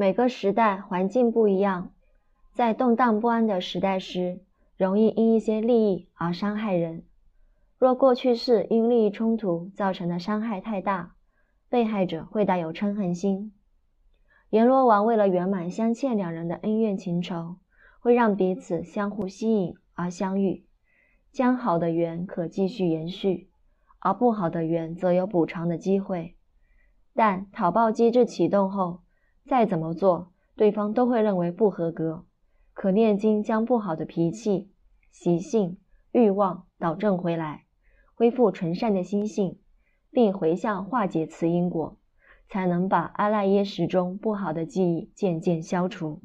每个时代环境不一样，在动荡不安的时代时，容易因一些利益而伤害人。若过去是因利益冲突造成的伤害太大，被害者会带有嗔恨心。阎罗王为了圆满相欠两人的恩怨情仇，会让彼此相互吸引而相遇，将好的缘可继续延续，而不好的缘则有补偿的机会。但讨报机制启动后，再怎么做，对方都会认为不合格。可念经将不好的脾气、习性、欲望导正回来。恢复纯善的心性，并回向化解此因果，才能把阿赖耶识中不好的记忆渐渐消除。